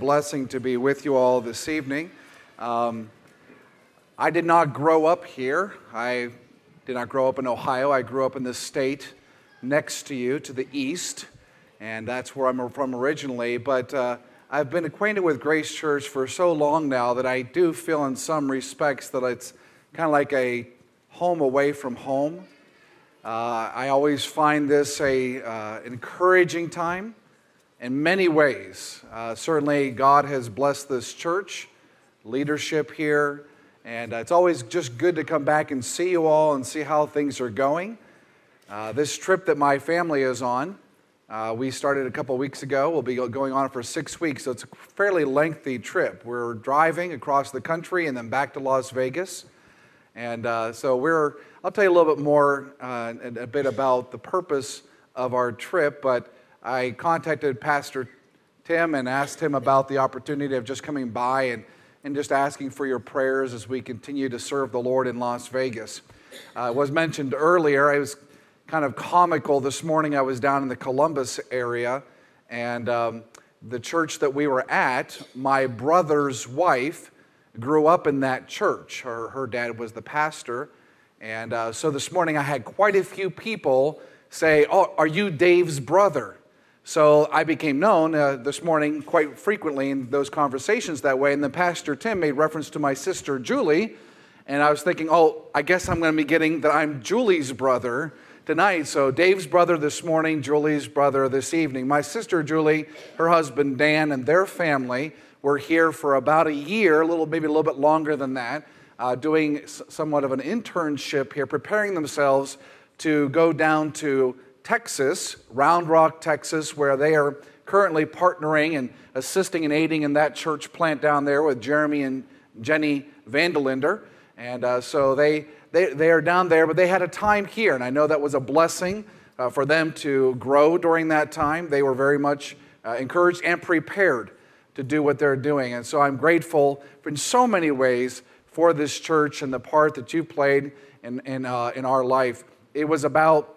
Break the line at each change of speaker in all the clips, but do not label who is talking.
blessing to be with you all this evening. Um, I did not grow up here. I did not grow up in Ohio. I grew up in the state next to you to the east, and that's where I'm from originally. But uh, I've been acquainted with Grace Church for so long now that I do feel, in some respects, that it's kind of like a home away from home. Uh, I always find this a uh, encouraging time in many ways. Uh, certainly, God has blessed this church, leadership here, and uh, it's always just good to come back and see you all and see how things are going. Uh, this trip that my family is on, uh, we started a couple weeks ago. We'll be going on for six weeks, so it's a fairly lengthy trip. We're driving across the country and then back to Las Vegas. And uh, so we're, I'll tell you a little bit more, uh, a bit about the purpose of our trip, but I contacted Pastor Tim and asked him about the opportunity of just coming by and, and just asking for your prayers as we continue to serve the Lord in Las Vegas. Uh, was mentioned earlier, I was kind of comical this morning. I was down in the Columbus area, and um, the church that we were at, my brother's wife grew up in that church. Her, her dad was the pastor. And uh, so this morning I had quite a few people say, Oh, are you Dave's brother? So I became known uh, this morning quite frequently in those conversations that way. And then Pastor Tim made reference to my sister Julie. And I was thinking, oh, I guess I'm going to be getting that I'm Julie's brother tonight. So Dave's brother this morning, Julie's brother this evening. My sister Julie, her husband Dan, and their family were here for about a year, a little maybe a little bit longer than that, uh, doing somewhat of an internship here, preparing themselves to go down to Texas, Round Rock, Texas, where they are currently partnering and assisting and aiding in that church plant down there with Jeremy and Jenny Vandelinder. And uh, so they, they, they are down there, but they had a time here, and I know that was a blessing uh, for them to grow during that time. They were very much uh, encouraged and prepared to do what they're doing. And so I'm grateful in so many ways for this church and the part that you played in, in, uh, in our life. It was about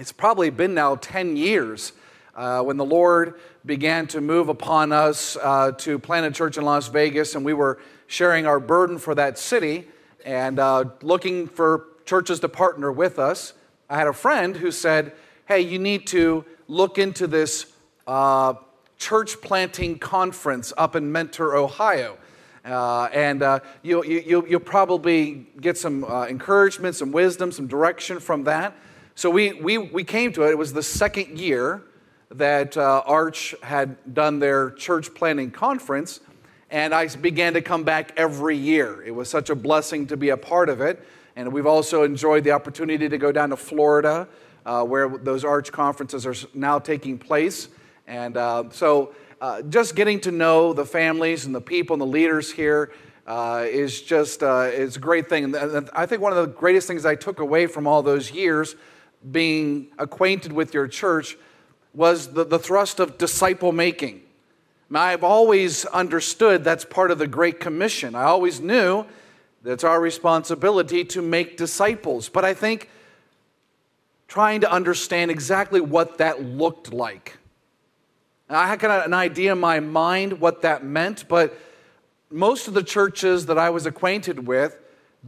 it's probably been now 10 years uh, when the Lord began to move upon us uh, to plant a church in Las Vegas, and we were sharing our burden for that city and uh, looking for churches to partner with us. I had a friend who said, Hey, you need to look into this uh, church planting conference up in Mentor, Ohio. Uh, and uh, you, you, you'll probably get some uh, encouragement, some wisdom, some direction from that. So we, we, we came to it. It was the second year that uh, Arch had done their church planting conference, and I began to come back every year. It was such a blessing to be a part of it. And we've also enjoyed the opportunity to go down to Florida, uh, where those Arch conferences are now taking place. And uh, so uh, just getting to know the families and the people and the leaders here uh, is just uh, is a great thing. And I think one of the greatest things I took away from all those years being acquainted with your church was the, the thrust of disciple making. Now, I've always understood that's part of the Great Commission. I always knew that's our responsibility to make disciples. But I think trying to understand exactly what that looked like. I had kind of an idea in my mind what that meant, but most of the churches that I was acquainted with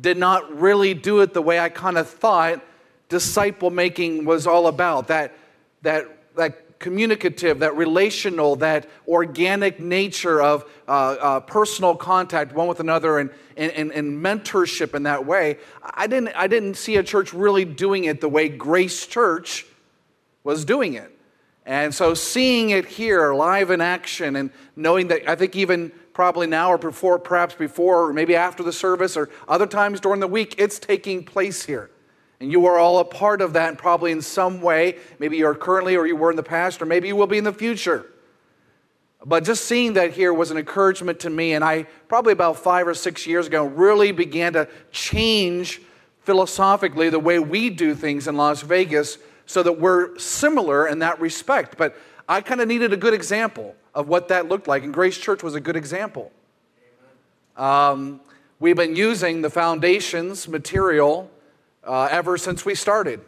did not really do it the way I kind of thought disciple making was all about that, that, that communicative, that relational, that organic nature of uh, uh, personal contact one with another and, and, and, mentorship in that way. I didn't, I didn't see a church really doing it the way Grace Church was doing it. And so seeing it here live in action and knowing that I think even probably now or before, perhaps before, or maybe after the service or other times during the week, it's taking place here. And you are all a part of that, and probably in some way. Maybe you are currently, or you were in the past, or maybe you will be in the future. But just seeing that here was an encouragement to me. And I, probably about five or six years ago, really began to change philosophically the way we do things in Las Vegas so that we're similar in that respect. But I kind of needed a good example of what that looked like. And Grace Church was a good example. Um, we've been using the foundations material uh, ever since we started.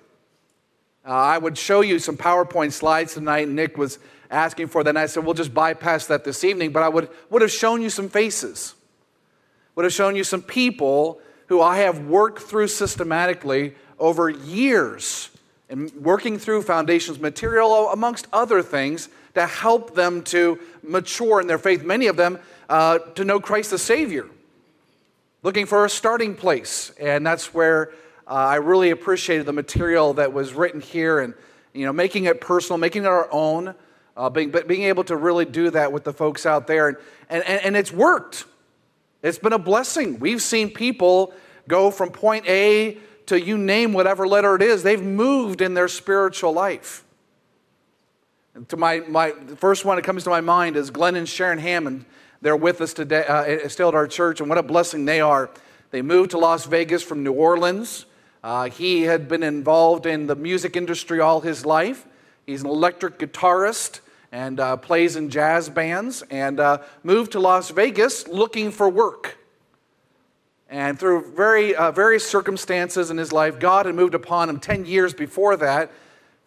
Uh, I would show you some PowerPoint slides tonight. Nick was asking for that. And I said, we'll just bypass that this evening, but I would, would have shown you some faces, would have shown you some people who I have worked through systematically over years and working through foundations material amongst other things to help them to mature in their faith many of them uh, to know christ the savior looking for a starting place and that's where uh, i really appreciated the material that was written here and you know making it personal making it our own uh, being, but being able to really do that with the folks out there and, and, and it's worked it's been a blessing we've seen people go from point a to you name whatever letter it is, they've moved in their spiritual life. And to my, my first one that comes to my mind is Glenn and Sharon Hammond. They're with us today, uh, still at our church, and what a blessing they are. They moved to Las Vegas from New Orleans. Uh, he had been involved in the music industry all his life. He's an electric guitarist and uh, plays in jazz bands, and uh, moved to Las Vegas looking for work. And through very, uh, various circumstances in his life, God had moved upon him 10 years before that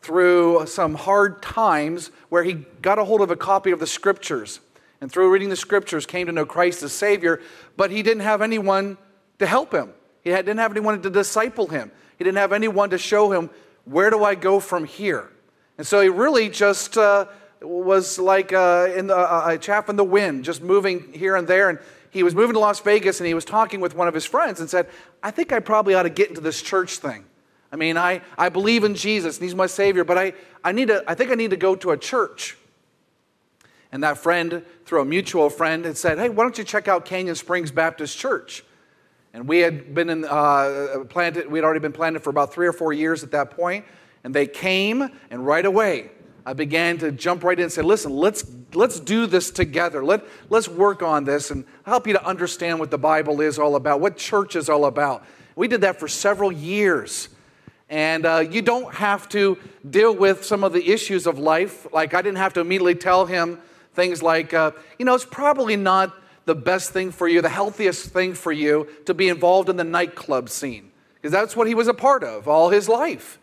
through some hard times where he got a hold of a copy of the scriptures. And through reading the scriptures, came to know Christ as Savior, but he didn't have anyone to help him. He didn't have anyone to disciple him. He didn't have anyone to show him, where do I go from here? And so he really just uh, was like uh, in the, uh, a chaff in the wind, just moving here and there. And he was moving to Las Vegas and he was talking with one of his friends and said, I think I probably ought to get into this church thing. I mean, I, I believe in Jesus and he's my Savior, but I, I, need to, I think I need to go to a church. And that friend, through a mutual friend, had said, Hey, why don't you check out Canyon Springs Baptist Church? And we had been in, uh, planted, we had already been planted for about three or four years at that point, and they came, and right away, I began to jump right in and say, listen, let's, let's do this together. Let, let's work on this and help you to understand what the Bible is all about, what church is all about. We did that for several years. And uh, you don't have to deal with some of the issues of life. Like, I didn't have to immediately tell him things like, uh, you know, it's probably not the best thing for you, the healthiest thing for you to be involved in the nightclub scene. Because that's what he was a part of all his life.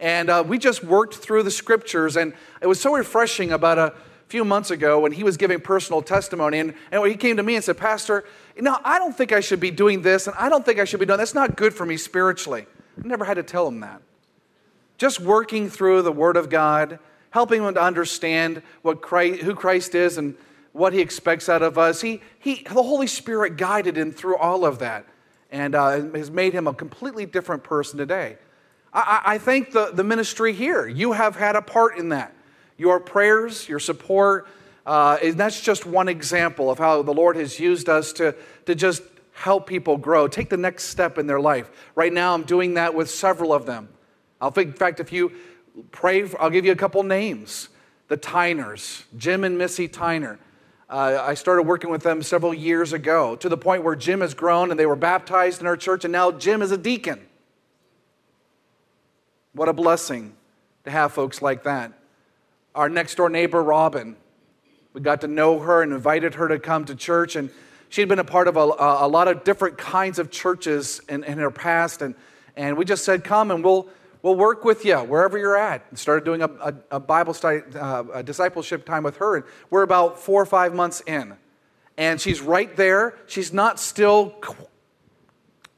And uh, we just worked through the scriptures, and it was so refreshing about a few months ago when he was giving personal testimony. And, and he came to me and said, Pastor, you know, I don't think I should be doing this, and I don't think I should be doing that's not good for me spiritually. I never had to tell him that. Just working through the Word of God, helping him to understand what Christ, who Christ is and what he expects out of us. He, he, the Holy Spirit guided him through all of that and uh, has made him a completely different person today. I, I thank the, the ministry here. You have had a part in that. Your prayers, your support, uh, and that's just one example of how the Lord has used us to, to just help people grow, take the next step in their life. Right now, I'm doing that with several of them. I'll, in fact, if you pray, I'll give you a couple names. The Tyners, Jim and Missy Tyner. Uh, I started working with them several years ago to the point where Jim has grown and they were baptized in our church, and now Jim is a deacon. What a blessing to have folks like that. Our next door neighbor, Robin, we got to know her and invited her to come to church. And she'd been a part of a, a lot of different kinds of churches in, in her past. And, and we just said, Come and we'll, we'll work with you wherever you're at. Started doing a, a, a Bible study, uh, a discipleship time with her. And we're about four or five months in. And she's right there. She's not still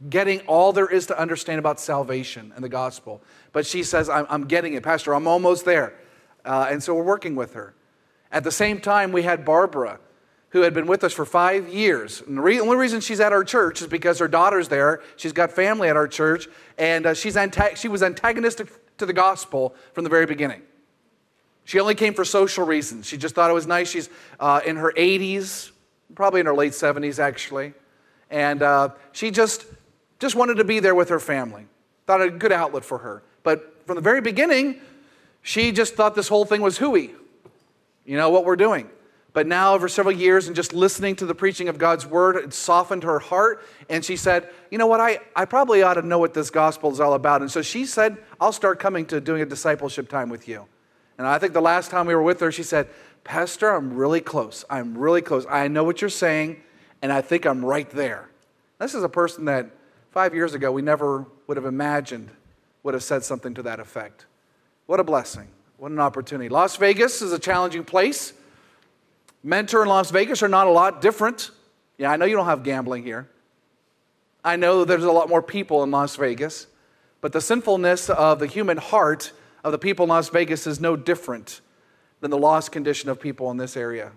getting all there is to understand about salvation and the gospel. But she says, I'm, I'm getting it, Pastor, I'm almost there. Uh, and so we're working with her. At the same time, we had Barbara, who had been with us for five years. And the re- only reason she's at our church is because her daughter's there. She's got family at our church, and uh, she's anta- she was antagonistic to the gospel from the very beginning. She only came for social reasons. She just thought it was nice. She's uh, in her 80s, probably in her late 70s, actually. And uh, she just, just wanted to be there with her family. Thought it a good outlet for her. But from the very beginning, she just thought this whole thing was hooey, you know, what we're doing. But now, over several years, and just listening to the preaching of God's word, it softened her heart. And she said, You know what? I, I probably ought to know what this gospel is all about. And so she said, I'll start coming to doing a discipleship time with you. And I think the last time we were with her, she said, Pastor, I'm really close. I'm really close. I know what you're saying, and I think I'm right there. This is a person that five years ago we never would have imagined would have said something to that effect. What a blessing. What an opportunity. Las Vegas is a challenging place. Mentor and Las Vegas are not a lot different. Yeah, I know you don't have gambling here. I know there's a lot more people in Las Vegas, but the sinfulness of the human heart of the people in Las Vegas is no different than the lost condition of people in this area.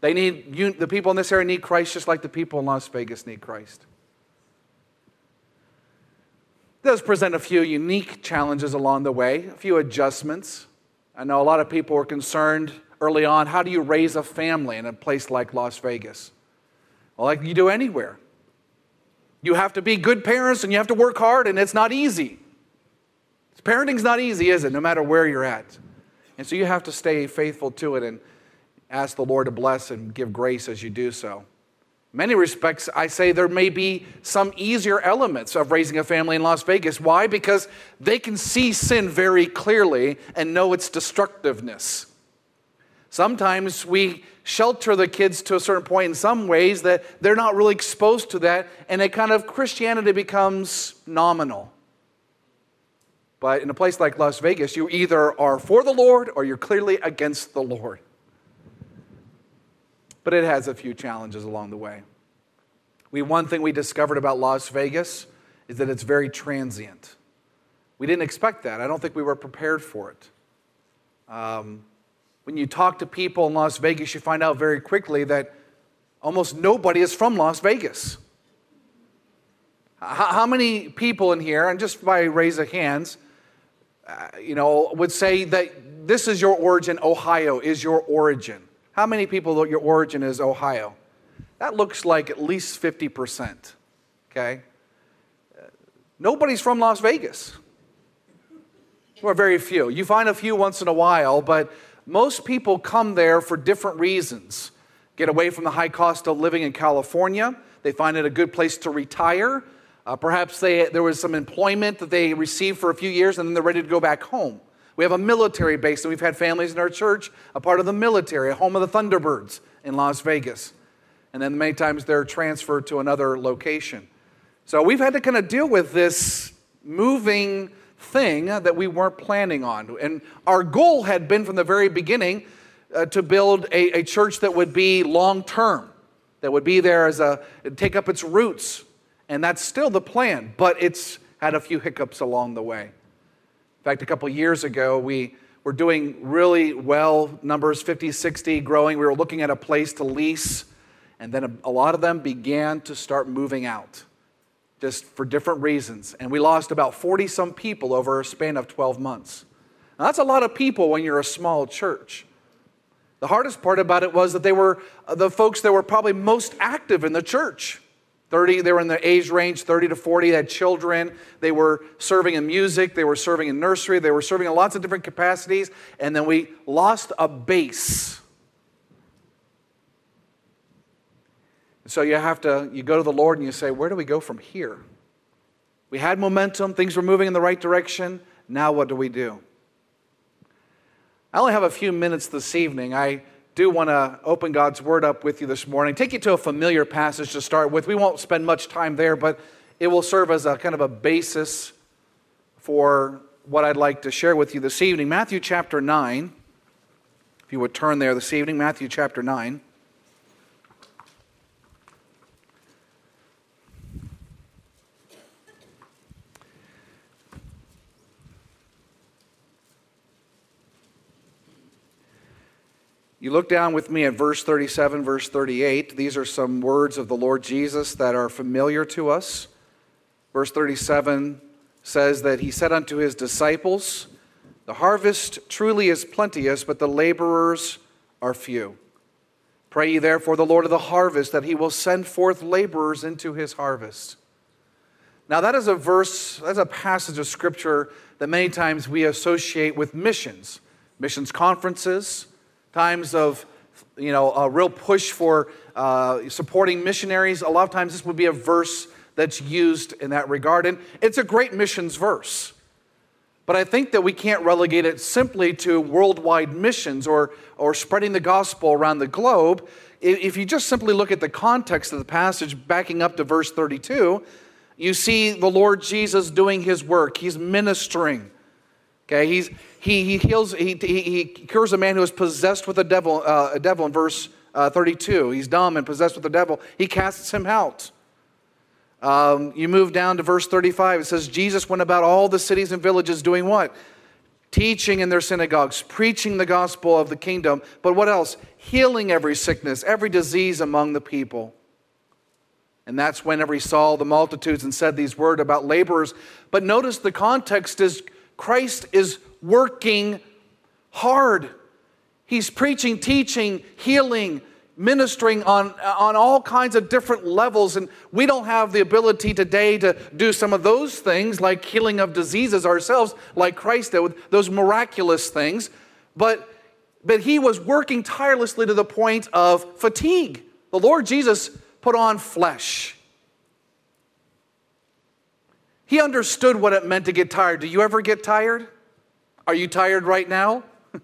They need the people in this area need Christ just like the people in Las Vegas need Christ. It does present a few unique challenges along the way, a few adjustments. I know a lot of people were concerned early on how do you raise a family in a place like Las Vegas? Well, like you do anywhere. You have to be good parents and you have to work hard, and it's not easy. Parenting's not easy, is it? No matter where you're at. And so you have to stay faithful to it and ask the Lord to bless and give grace as you do so. Many respects, I say there may be some easier elements of raising a family in Las Vegas. Why? Because they can see sin very clearly and know its destructiveness. Sometimes we shelter the kids to a certain point in some ways that they're not really exposed to that, and a kind of Christianity becomes nominal. But in a place like Las Vegas, you either are for the Lord or you're clearly against the Lord. But it has a few challenges along the way. We, one thing we discovered about Las Vegas is that it's very transient. We didn't expect that. I don't think we were prepared for it. Um, when you talk to people in Las Vegas, you find out very quickly that almost nobody is from Las Vegas. How many people in here, and just by raise of hands, uh, you know, would say that this is your origin, Ohio is your origin? How many people your origin is Ohio? That looks like at least 50%. Okay? Uh, nobody's from Las Vegas. Or very few. You find a few once in a while, but most people come there for different reasons. Get away from the high cost of living in California. They find it a good place to retire. Uh, perhaps they, there was some employment that they received for a few years and then they're ready to go back home. We have a military base, and we've had families in our church, a part of the military, a home of the Thunderbirds in Las Vegas. And then many times they're transferred to another location. So we've had to kind of deal with this moving thing that we weren't planning on. And our goal had been from the very beginning uh, to build a, a church that would be long term, that would be there as a, take up its roots. And that's still the plan, but it's had a few hiccups along the way. In fact, a couple years ago, we were doing really well, numbers 50, 60, growing. We were looking at a place to lease, and then a, a lot of them began to start moving out just for different reasons. And we lost about 40 some people over a span of 12 months. Now, that's a lot of people when you're a small church. The hardest part about it was that they were uh, the folks that were probably most active in the church. 30, they were in the age range 30 to 40, they had children. They were serving in music, they were serving in nursery, they were serving in lots of different capacities. And then we lost a base So you have to, you go to the Lord and you say, where do we go from here? We had momentum, things were moving in the right direction. Now what do we do? I only have a few minutes this evening. I do want to open God's Word up with you this morning, take you to a familiar passage to start with. We won't spend much time there, but it will serve as a kind of a basis for what I'd like to share with you this evening. Matthew chapter 9. If you would turn there this evening, Matthew chapter 9. You look down with me at verse 37, verse 38. These are some words of the Lord Jesus that are familiar to us. Verse 37 says that he said unto his disciples, The harvest truly is plenteous, but the laborers are few. Pray ye therefore the Lord of the harvest that he will send forth laborers into his harvest. Now, that is a verse, that's a passage of scripture that many times we associate with missions, missions conferences times of you know a real push for uh, supporting missionaries. A lot of times this would be a verse that's used in that regard. And it's a great missions verse. But i think that we can't relegate it simply to worldwide missions or, or spreading the gospel around the globe. If you just simply look at the context of the passage backing up to verse 32 you see the lord jesus doing his work. He's ministering. Okay, he's, he, he heals, he, he, he cures a man who is possessed with a devil, uh, a devil in verse uh, 32. He's dumb and possessed with the devil. He casts him out. Um, you move down to verse 35. It says, Jesus went about all the cities and villages doing what? Teaching in their synagogues, preaching the gospel of the kingdom. But what else? Healing every sickness, every disease among the people. And that's whenever he saw the multitudes and said these words about laborers. But notice the context is Christ is working hard. He's preaching, teaching, healing, ministering on, on all kinds of different levels. And we don't have the ability today to do some of those things, like healing of diseases ourselves, like Christ did with those miraculous things. But, but he was working tirelessly to the point of fatigue. The Lord Jesus put on flesh. He understood what it meant to get tired. Do you ever get tired? Are you tired right now?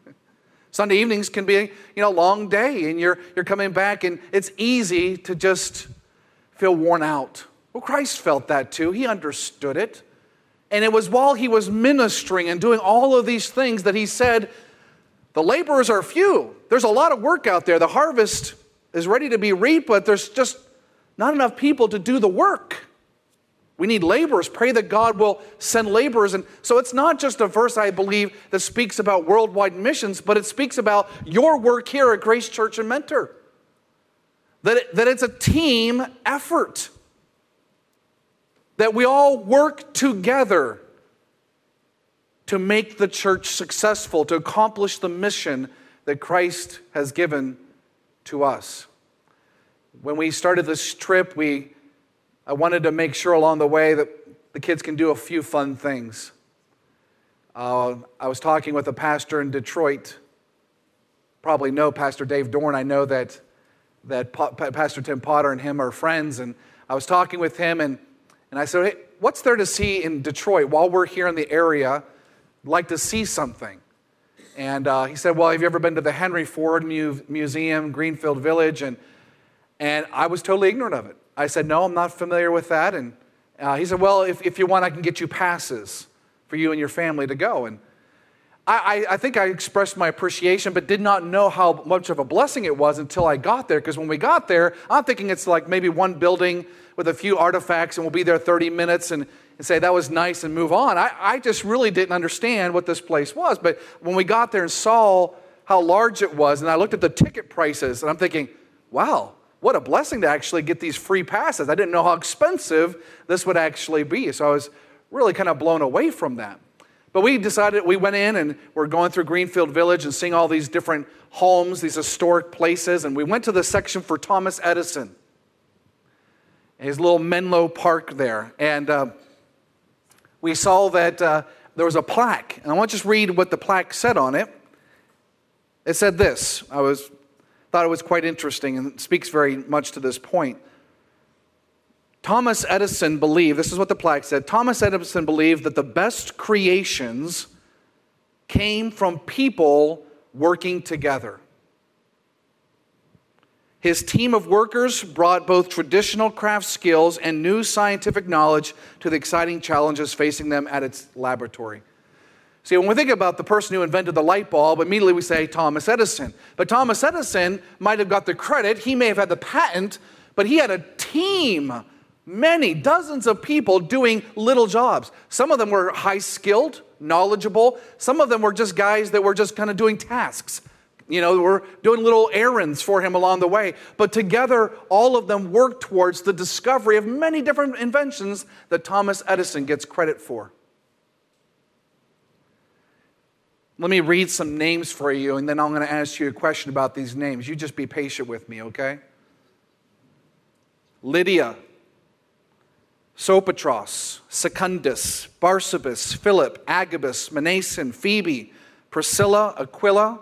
Sunday evenings can be, you know, a long day and you're, you're coming back and it's easy to just feel worn out. Well, Christ felt that too. He understood it. And it was while he was ministering and doing all of these things that he said, The laborers are few. There's a lot of work out there. The harvest is ready to be reaped, but there's just not enough people to do the work. We need laborers. Pray that God will send laborers. And so it's not just a verse, I believe, that speaks about worldwide missions, but it speaks about your work here at Grace Church and Mentor. That, it, that it's a team effort. That we all work together to make the church successful, to accomplish the mission that Christ has given to us. When we started this trip, we I wanted to make sure along the way that the kids can do a few fun things. Uh, I was talking with a pastor in Detroit. Probably know Pastor Dave Dorn. I know that, that Pastor Tim Potter and him are friends. And I was talking with him, and, and I said, Hey, what's there to see in Detroit while we're here in the area? I'd like to see something. And uh, he said, Well, have you ever been to the Henry Ford Mu- Museum, Greenfield Village? And, and I was totally ignorant of it. I said, No, I'm not familiar with that. And uh, he said, Well, if, if you want, I can get you passes for you and your family to go. And I, I, think I expressed my appreciation, but did not know how much of a blessing it was until I got there. Because when we got there, I'm thinking it's like maybe one building with a few artifacts, and we'll be there 30 minutes and, and say, That was nice, and move on. I, I just really didn't understand what this place was. But when we got there and saw how large it was, and I looked at the ticket prices, and I'm thinking, Wow, what a blessing to actually get these free passes. I didn't know how expensive this would actually be. So I was really kind of blown away from that. But we decided, we went in and we're going through Greenfield Village and seeing all these different homes, these historic places. And we went to the section for Thomas Edison, his little Menlo Park there. And uh, we saw that uh, there was a plaque. And I want to just read what the plaque said on it. It said this I was thought it was quite interesting and speaks very much to this point. Thomas Edison believed, this is what the plaque said Thomas Edison believed that the best creations came from people working together. His team of workers brought both traditional craft skills and new scientific knowledge to the exciting challenges facing them at its laboratory. See, when we think about the person who invented the light bulb, immediately we say Thomas Edison. But Thomas Edison might have got the credit, he may have had the patent, but he had a team, many, dozens of people doing little jobs. Some of them were high skilled, knowledgeable. Some of them were just guys that were just kind of doing tasks. You know, were doing little errands for him along the way. But together, all of them worked towards the discovery of many different inventions that Thomas Edison gets credit for. Let me read some names for you, and then I'm going to ask you a question about these names. You just be patient with me, okay? Lydia, Sopater, Secundus, Barsabas, Philip, Agabus, Manason, Phoebe, Priscilla, Aquila,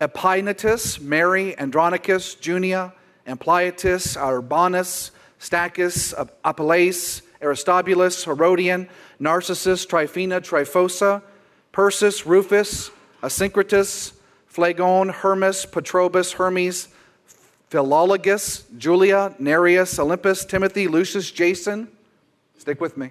Epaenetus, Mary, Andronicus, Junia, Ampliatus, Urbanus, Stachys, Apelles, Aristobulus, Herodian, Narcissus, Tryphena, Tryphosa, Persis, Rufus, Asyncritus, Phlegon, Hermas, Petrobus, Hermes, Philologus, Julia, Nereus, Olympas, Timothy, Lucius, Jason. Stick with me.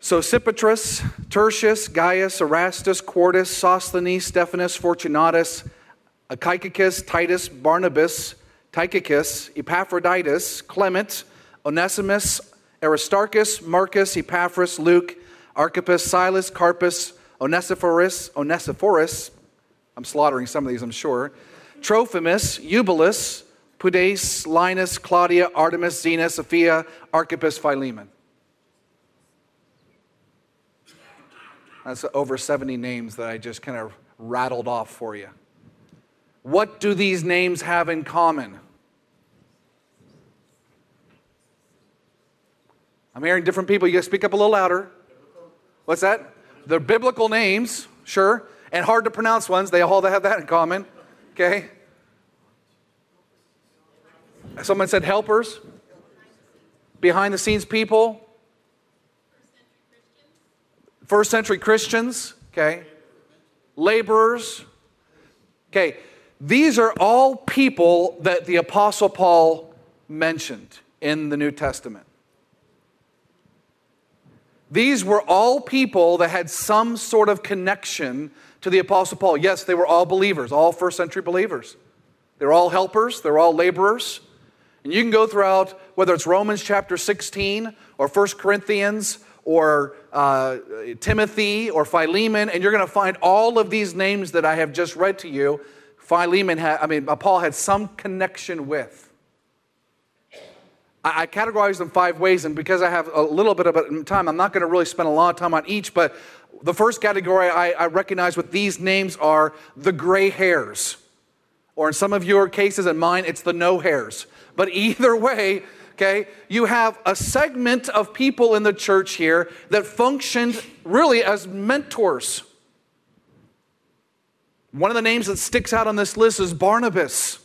Sosipater, Tertius, Gaius, Erastus, Quartus, Sosthenes, Stephanus, Fortunatus, Achaicus, Titus, Barnabas, Tychicus, Epaphroditus, Clement, Onesimus, Aristarchus, Marcus, Epaphras, Luke, Archippus, Silas, Carpus, Onesiphorus, Onesiphorus, I'm slaughtering some of these, I'm sure, Trophimus, Eubulus, Pudes, Linus, Claudia, Artemas, Zenas, Sophia, Archippus, Philemon. That's over 70 names that I just kind of rattled off for you. What do these names have in common? I'm hearing different people. You gotta speak up a little louder. What's that? They're biblical names, sure, and hard to pronounce ones. They all have that in common. Okay? Someone said helpers, behind the scenes people, first century Christians, okay? Laborers. Okay, these are all people that the Apostle Paul mentioned in the New Testament. These were all people that had some sort of connection to the Apostle Paul. Yes, they were all believers, all first century believers. They're all helpers, they're all laborers. And you can go throughout, whether it's Romans chapter 16 or 1 Corinthians or uh, Timothy or Philemon, and you're going to find all of these names that I have just read to you. Philemon I mean, Paul had some connection with. I, I categorize them five ways, and because I have a little bit of time, I'm not going to really spend a lot of time on each, but the first category I, I recognize with these names are the gray hairs. Or in some of your cases and mine, it's the no hairs. But either way, okay, you have a segment of people in the church here that functioned really as mentors. One of the names that sticks out on this list is Barnabas,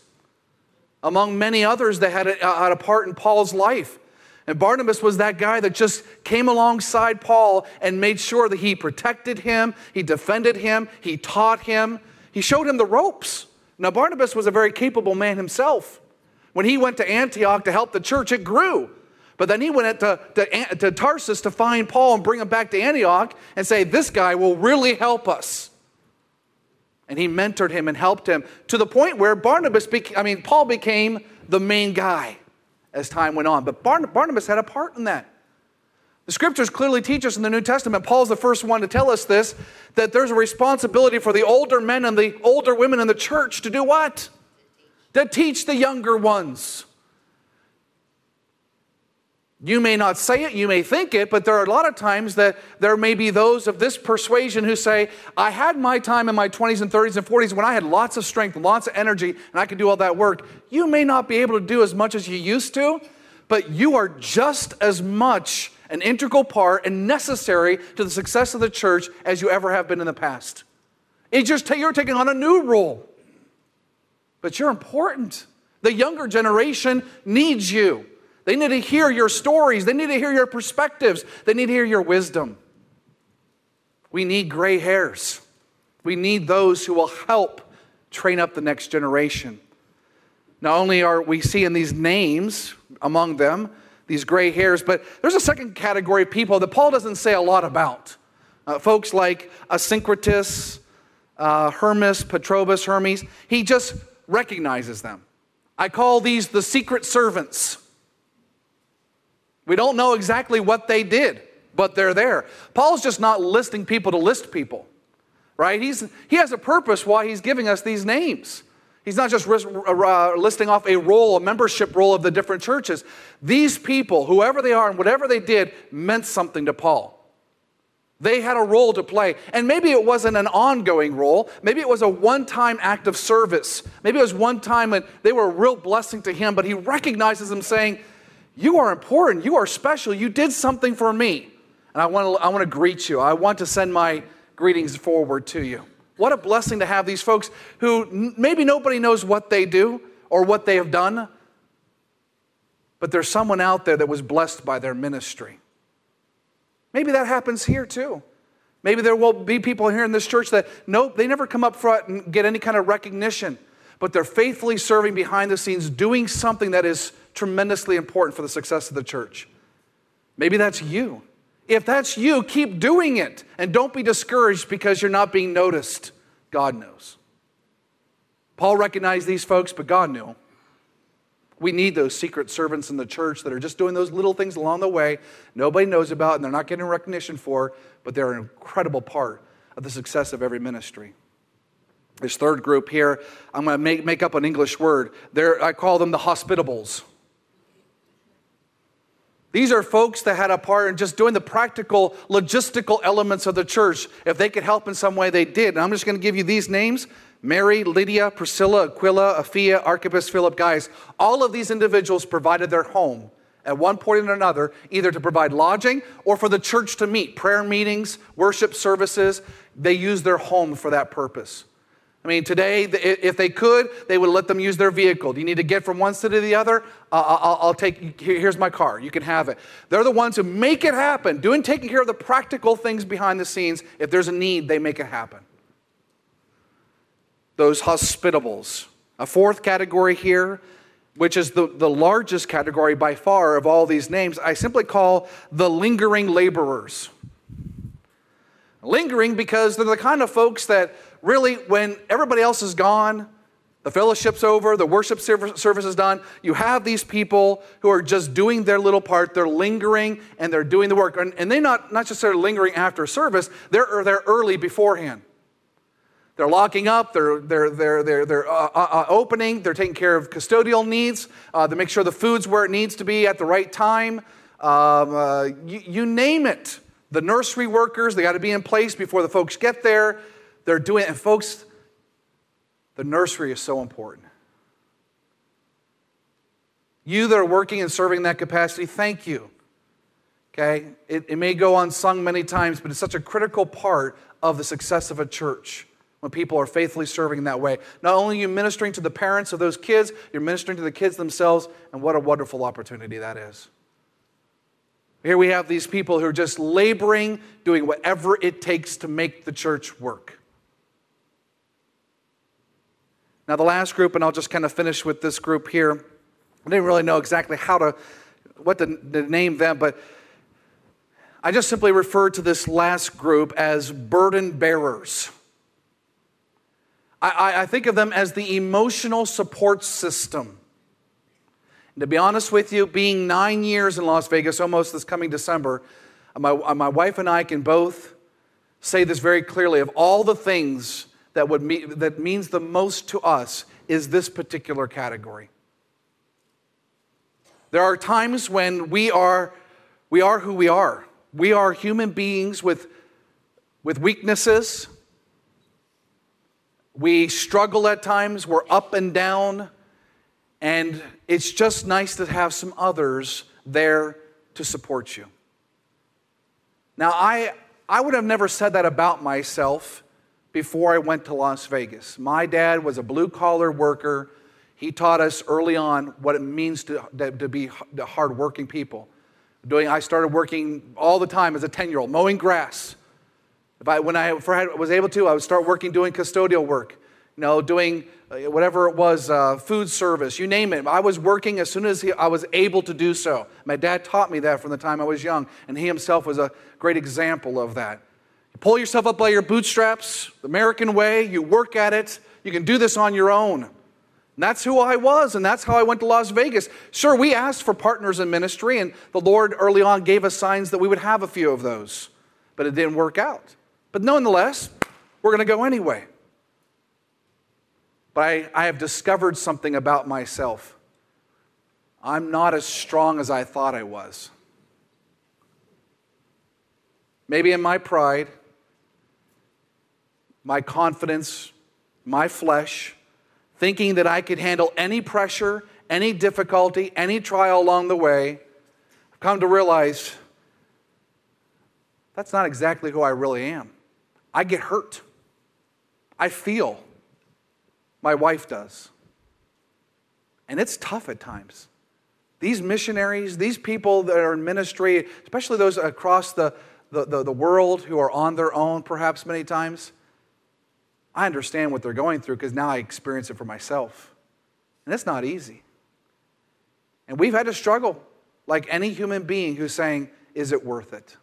among many others that had a, had a part in Paul's life. And Barnabas was that guy that just came alongside Paul and made sure that he protected him, he defended him, he taught him, he showed him the ropes. Now, Barnabas was a very capable man himself. When he went to Antioch to help the church, it grew. But then he went to, to, to Tarsus to find Paul and bring him back to Antioch and say, This guy will really help us. And he mentored him and helped him to the point where Barnabas, became, I mean, Paul became the main guy as time went on. But Barnabas had a part in that. The scriptures clearly teach us in the New Testament, Paul's the first one to tell us this, that there's a responsibility for the older men and the older women in the church to do what? to teach the younger ones. You may not say it, you may think it, but there are a lot of times that there may be those of this persuasion who say, I had my time in my 20s and 30s and 40s when I had lots of strength, lots of energy, and I could do all that work. You may not be able to do as much as you used to, but you are just as much an integral part and necessary to the success of the church as you ever have been in the past. Just you're taking on a new role but you're important. The younger generation needs you. They need to hear your stories, they need to hear your perspectives, they need to hear your wisdom. We need gray hairs. We need those who will help train up the next generation. Not only are we seeing these names among them, these gray hairs, but there's a second category of people that Paul doesn't say a lot about. Uh, folks like Asyncritus, uh, Hermas, Petrobus, Hermes. He just recognizes them. I call these the secret servants. We don't know exactly what they did, but they're there. Paul's just not listing people to list people, right? He's, he has a purpose why he's giving us these names. He's not just uh, listing off a role, a membership role of the different churches. These people, whoever they are and whatever they did, meant something to Paul. They had a role to play. And maybe it wasn't an ongoing role. Maybe it was a one time act of service. Maybe it was one time when they were a real blessing to him, but he recognizes them saying, You are important. You are special. You did something for me. And I want to, I want to greet you. I want to send my greetings forward to you. What a blessing to have these folks who maybe nobody knows what they do or what they have done, but there's someone out there that was blessed by their ministry. Maybe that happens here too. Maybe there will be people here in this church that, nope, they never come up front and get any kind of recognition, but they're faithfully serving behind the scenes, doing something that is tremendously important for the success of the church. Maybe that's you. If that's you, keep doing it and don't be discouraged because you're not being noticed. God knows. Paul recognized these folks, but God knew. We need those secret servants in the church that are just doing those little things along the way nobody knows about and they're not getting recognition for, but they're an incredible part of the success of every ministry. This third group here, I'm going to make, make up an English word. They're, I call them the hospitables. These are folks that had a part in just doing the practical, logistical elements of the church. If they could help in some way, they did. And I'm just going to give you these names Mary, Lydia, Priscilla, Aquila, Apphia, Archippus, Philip. Guys, all of these individuals provided their home at one point or another, either to provide lodging or for the church to meet, prayer meetings, worship services. They used their home for that purpose. I mean, today, if they could, they would let them use their vehicle. Do you need to get from one city to the other? Uh, I'll, take, here's my car. You can have it. They're the ones who make it happen, doing, taking care of the practical things behind the scenes. If there's a need, they make it happen. Those hospitables. A fourth category here, which is the, the largest category by far of all these names, I simply call the lingering laborers. Lingering because they're the kind of folks that really, when everybody else is gone, the fellowship's over, the worship service is done, you have these people who are just doing their little part. They're lingering and they're doing the work. And, and they're not, not just lingering after service, they're, they're early beforehand. They're locking up, they're, they're, they're, they're, they're uh, uh, uh opening, they're taking care of custodial needs, uh, to make sure the food's where it needs to be at the right time. Um, uh, you, you name it. The nursery workers, they got to be in place before the folks get there. They're doing it. And folks, the nursery is so important. You that are working and serving in that capacity, thank you. Okay? It, it may go unsung many times, but it's such a critical part of the success of a church when people are faithfully serving in that way. Not only are you ministering to the parents of those kids, you're ministering to the kids themselves, and what a wonderful opportunity that is. Here we have these people who are just laboring, doing whatever it takes to make the church work. Now, the last group, and I'll just kind of finish with this group here. I didn't really know exactly how to, what to, to name them, but I just simply refer to this last group as burden bearers. I, I, think of them as the emotional support system. And to be honest with you, being nine years in Las Vegas, almost this coming December, uh, my, uh, my wife and I can both say this very clearly of all the things that, would me, that means the most to us is this particular category. There are times when we are, we are who we are. We are human beings with, with weaknesses. We struggle at times. We're up and down. And it's just nice to have some others there to support you. Now, I, I would have never said that about myself before I went to Las Vegas. My dad was a blue collar worker. He taught us early on what it means to, to be hardworking people. Doing, I started working all the time as a 10 year old, mowing grass. If I, when I was able to, I would start working doing custodial work, you know, doing uh, whatever it was, uh, food service, you name it. I was working as soon as he, I was able to do so. My dad taught me that from the time I was young, and he himself was a great example of that. Pull yourself up by your bootstraps, the American way, you work at it. You can do this on your own. And that's who I was, and that's how I went to Las Vegas. Sure, we asked for partners in ministry, and the Lord early on gave us signs that we would have a few of those, but it didn't work out. But nonetheless, we're going to go anyway. But I, I have discovered something about myself. I'm not as strong as I thought I was. Maybe in my pride, my confidence, my flesh, thinking that I could handle any pressure, any difficulty, any trial along the way, I've come to realize that's not exactly who I really am. I get hurt. I feel. My wife does. And it's tough at times. These missionaries, these people that are in ministry, especially those across the, the, the, the world who are on their own perhaps many times, I understand what they're going through because now I experience it for myself. And it's not easy. And we've had to struggle like any human being who's saying, Is it worth it?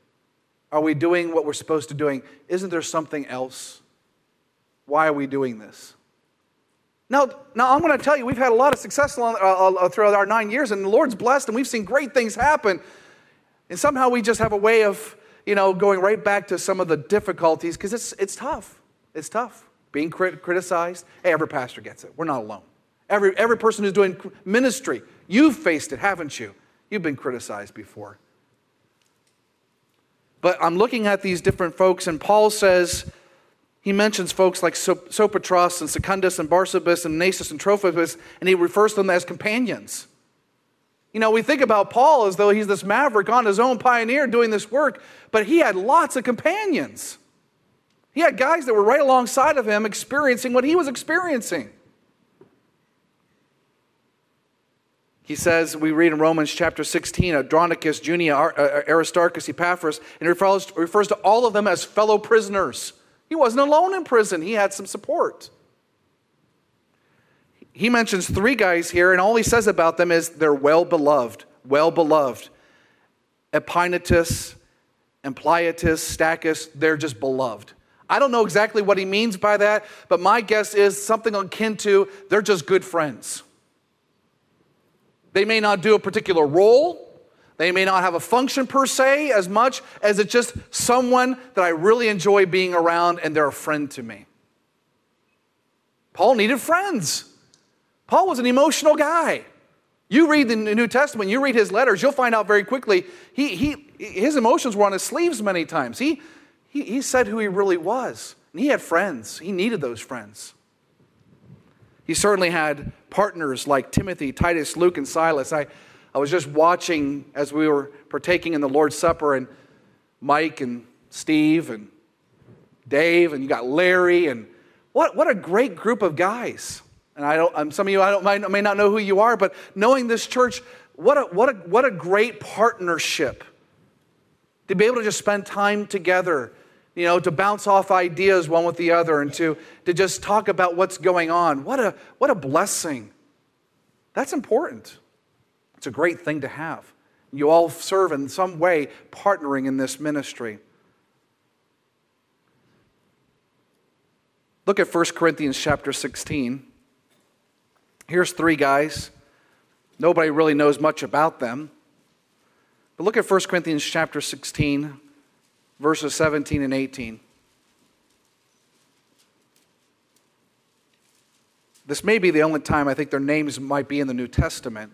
Are we doing what we're supposed to doing? Isn't there something else? Why are we doing this? Now, now I'm going to tell you, we've had a lot of success along, uh, uh, throughout our nine years, and the Lord's blessed, and we've seen great things happen. And somehow we just have a way of, you know, going right back to some of the difficulties because it's, it's tough. It's tough. Being crit- criticized. Hey, every pastor gets it. We're not alone. Every, every person who's doing ministry, you've faced it, haven't you? You've been criticized before. But I'm looking at these different folks, and Paul says, he mentions folks like Sopater and Secundus and Barsabas and Nasus and Trophimus, and he refers to them as companions. You know, we think about Paul as though he's this maverick on his own pioneer doing this work, but he had lots of companions. He had guys that were right alongside of him experiencing what he was experiencing. He says, we read in Romans chapter 16, Andronicus, Junia, uh, uh, Aristarchus, Epaphras, and he refers, refers to all of them as fellow prisoners. He wasn't alone in prison, he had some support. He mentions three guys here, and all he says about them is they're well beloved, well beloved. Epaenetus, Ampliatus, Stachys, they're just beloved. I don't know exactly what he means by that, but my guess is something akin to they're just good friends. They may not do a particular role. They may not have a function per se as much as it's just someone that I really enjoy being around and they're a friend to me. Paul needed friends. Paul was an emotional guy. You read the New Testament, you read his letters, you'll find out very quickly he, he, his emotions were on his sleeves many times. He, he, he said who he really was. And he had friends, he needed those friends. He certainly had partners like Timothy, Titus, Luke, and Silas. I, I was just watching as we were partaking in the Lord's Supper, and Mike and Steve and Dave, and you got Larry, and what, what a great group of guys. And I don't, um, some of you I don't, may not know who you are, but knowing this church, what a, what, a, what a great partnership to be able to just spend time together you know, to bounce off ideas one with the other and to, to just talk about what's going on. What a, what a blessing. That's important. It's a great thing to have. You all serve in some way partnering in this ministry. Look at 1 Corinthians chapter 16. Here's three guys. Nobody really knows much about them. But look at 1 Corinthians chapter 16, verses 17 and 18. This may be the only time I think their names might be in the New Testament.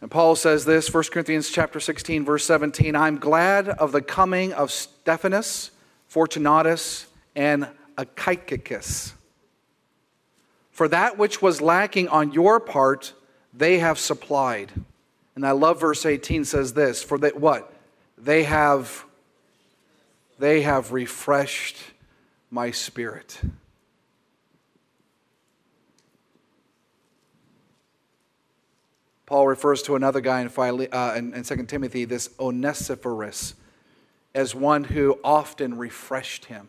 And Paul says this, 1 Corinthians chapter 16, verse 17, I'm glad of the coming of Stephanus, Fortunatus, and Achaicus. For that which was lacking on your part, they have supplied. And I love verse 18 says this, for that what? They have, they have refreshed my spirit. Paul refers to another guy in, Phile- uh, in, in 2 Timothy, this Onesiphorus, as one who often refreshed him.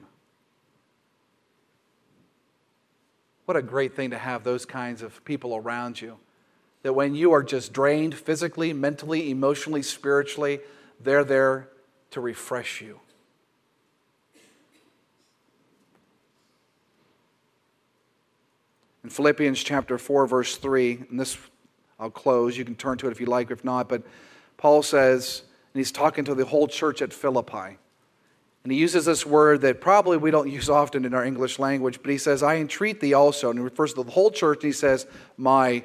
What a great thing to have those kinds of people around you. That when you are just drained physically, mentally, emotionally, spiritually, they're there to refresh you. In Philippians chapter 4, verse 3, and this I'll close. You can turn to it if you like, if not, but Paul says, and he's talking to the whole church at Philippi. And he uses this word that probably we don't use often in our English language, but he says, I entreat thee also. And he refers to the whole church, and he says, My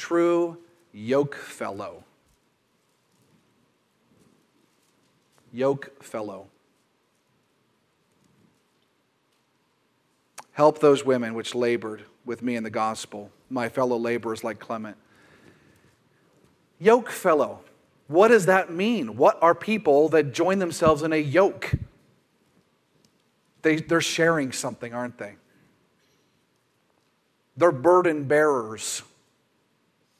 true yoke fellow. yoke fellow. Help those women which labored with me in the gospel, my fellow laborers like Clement. Yoke fellow. What does that mean? What are people that join themselves in a yoke? They, they're sharing something, aren't they? They're burden bearers.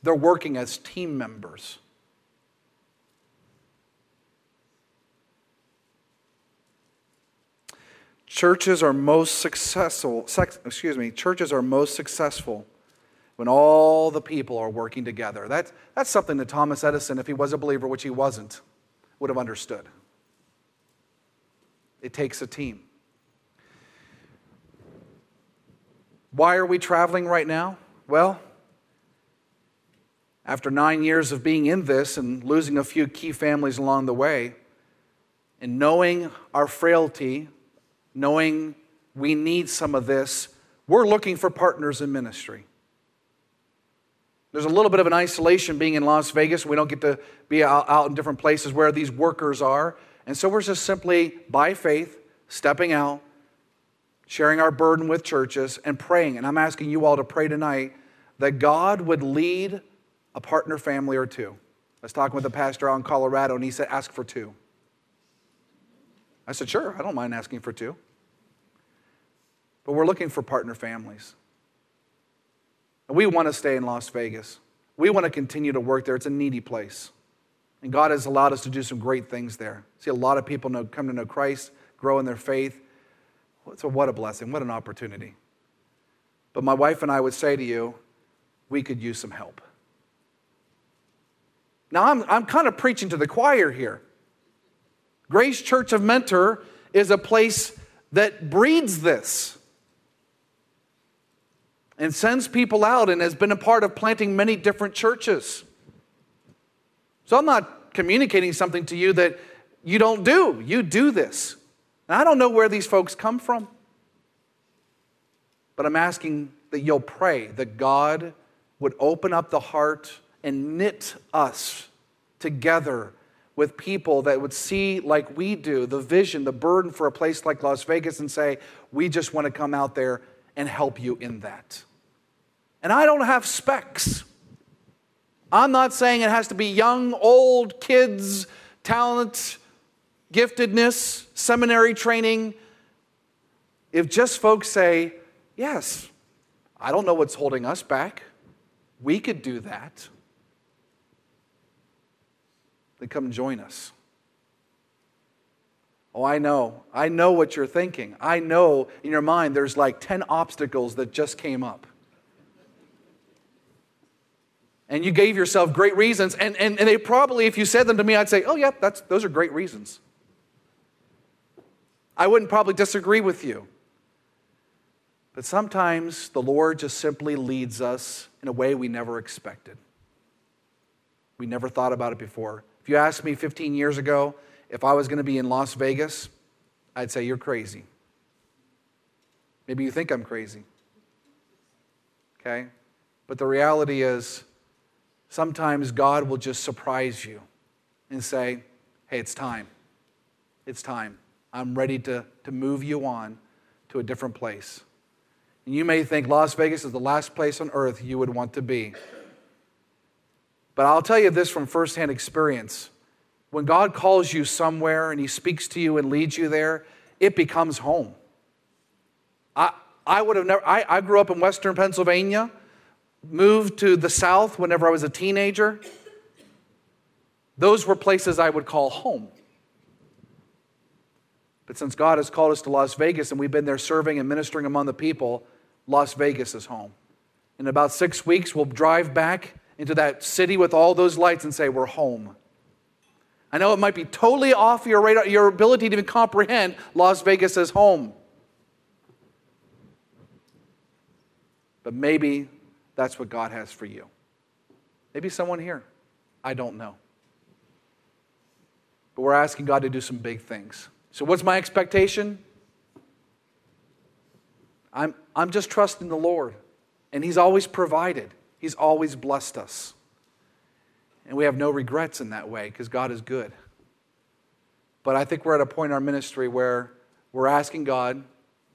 They're working as team members. Churches are most successful, excuse me, churches are most successful when all the people are working together. That, that's something that Thomas Edison, if he was a believer, which he wasn't, would have understood. It takes a team. Why are we traveling right now? Well, after nine years of being in this and losing a few key families along the way, and knowing our frailty, knowing we need some of this, we're looking for partners in ministry. There's a little bit of an isolation being in Las Vegas. We don't get to be out, in different places where these workers are. And so we're just simply, by faith, stepping out, sharing our burden with churches, and praying. And I'm asking you all to pray tonight that God would lead a partner family or two. I was talking with a pastor out in Colorado, and he said, Ask for two. I said, Sure, I don't mind asking for two. But we're looking for partner families. And we want to stay in Las Vegas. We want to continue to work there. It's a needy place. And God has allowed us to do some great things there. See a lot of people know, come to know Christ, grow in their faith. So, what a blessing, what an opportunity. But my wife and I would say to you, we could use some help. Now, I'm, I'm kind of preaching to the choir here. Grace Church of Mentor is a place that breeds this and sends people out and has been a part of planting many different churches. So I'm not communicating something to you that you don't do. You do this. And I don't know where these folks come from, but I'm asking that you'll pray that God would open up the heart and knit us together with people that would see, like we do, the vision, the burden for a place like Las Vegas and say, we just want to come out there and help you in that. And I don't have specs. I'm not saying it has to be young, old, kids, talent, giftedness, seminary training. If just folks say, yes, I don't know what's holding us back, we could do that, then come join us. Oh, I know. I know what you're thinking. I know in your mind there's like 10 obstacles that just came up and you gave yourself great reasons. And, and, and they probably, if you said them to me, I'd say, oh, yeah, that's, those are great reasons. I wouldn't probably disagree with you. But sometimes the Lord just simply leads us in a way we never expected. We never thought about it before. If you asked me 15 years ago if I was going to be in Las Vegas, I'd say, You're crazy. Maybe you think I'm crazy. Okay? But the reality is, sometimes God will just surprise you and say, Hey, it's time. It's time. I'm ready to, to move you on to a different place. And you may think Las Vegas is the last place on earth you would want to be. But I'll tell you this from firsthand experience. When God calls you somewhere and He speaks to you and leads you there, it becomes home. I, I would have never, I, I grew up in Western Pennsylvania moved to the South whenever I was a teenager, those were places I would call home. But since God has called us to Las Vegas and we've been there serving and ministering among the people, Las Vegas is home. In about six weeks, we'll drive back into that city with all those lights and say, We're home. I know it might be totally off your radar, your ability to even comprehend Las Vegas as home. But maybe that's what God has for you. Maybe someone here. I don't know. But we're asking God to do some big things. So, what's my expectation? I'm, I'm just trusting the Lord. And He's always provided, He's always blessed us. And we have no regrets in that way because God is good. But I think we're at a point in our ministry where we're asking God,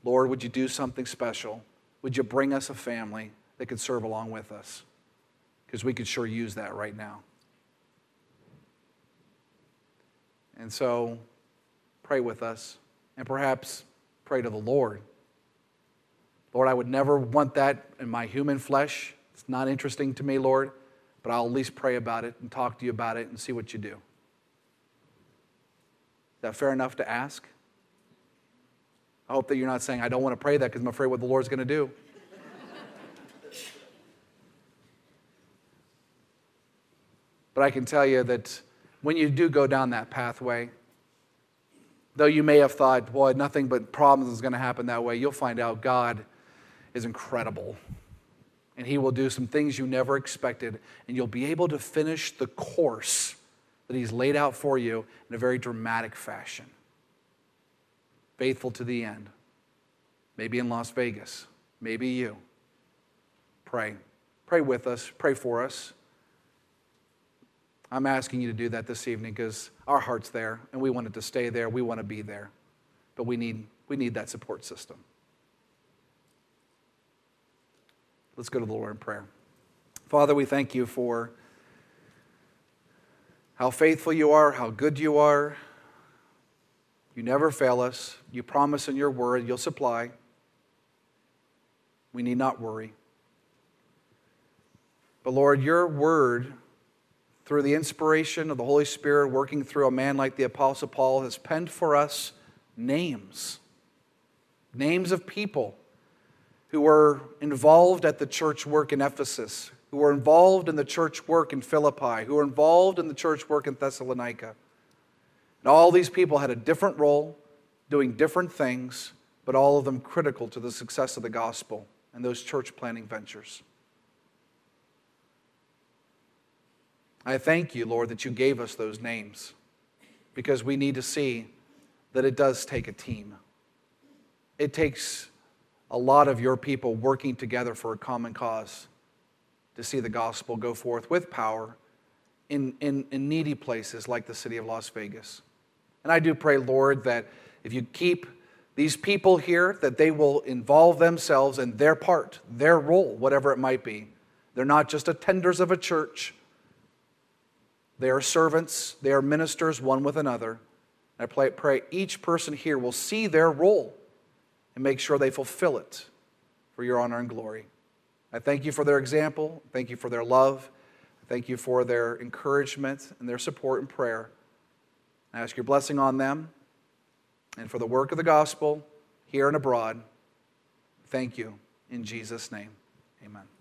Lord, would you do something special? Would you bring us a family? that could serve along with us because we could sure use that right now. And so, pray with us and perhaps pray to the Lord. Lord, I would never want that in my human flesh. It's not interesting to me, Lord, but I'll at least pray about it and talk to you about it and see what you do. Is that fair enough to ask? I hope that you're not saying, I don't want to pray that because I'm afraid what the Lord's going to do. But I can tell you that when you do go down that pathway, Though you may have thought, boy, nothing but problems is going to happen that way, you'll find out God is incredible. And He will do some things you never expected, and you'll be able to finish the course that He's laid out for you in a very dramatic fashion. Faithful to the end. Maybe in Las Vegas, maybe you. Pray. Pray with us, pray for us. I'm asking you to do that this evening because our heart's there and we want it to stay there. We want to be there. But we need, we need that support system. Let's go to the Lord in prayer. Father, we thank you for how faithful you are, how good you are. You never fail us. You promise in your word you'll supply. We need not worry. But Lord, your word through the inspiration of the Holy Spirit working through a man like the Apostle Paul, has penned for us names. Names of people who were involved at the church work in Ephesus, who were involved in the church work in Philippi, who were involved in the church work in Thessalonica. And all these people had a different role, doing different things, but all of them critical to the success of the gospel and those church planting ventures. I thank you, Lord, that you gave us those names because we need to see that it does take a team. It takes a lot of your people working together for a common cause to see the gospel go forth with power in, in, in needy places like the city of Las Vegas. And I do pray, Lord, that if you keep these people here, that they will involve themselves in their part, their role, whatever it might be. They're not just attenders of a church, they are servants, they are ministers one with another. I pray each person here will see their role and make sure they fulfill it for your honor and glory. I thank you for their example. Thank you for their love. Thank you for their encouragement and their support and prayer. I ask your blessing on them and for the work of the gospel here and abroad. Thank you. In Jesus' name, amen.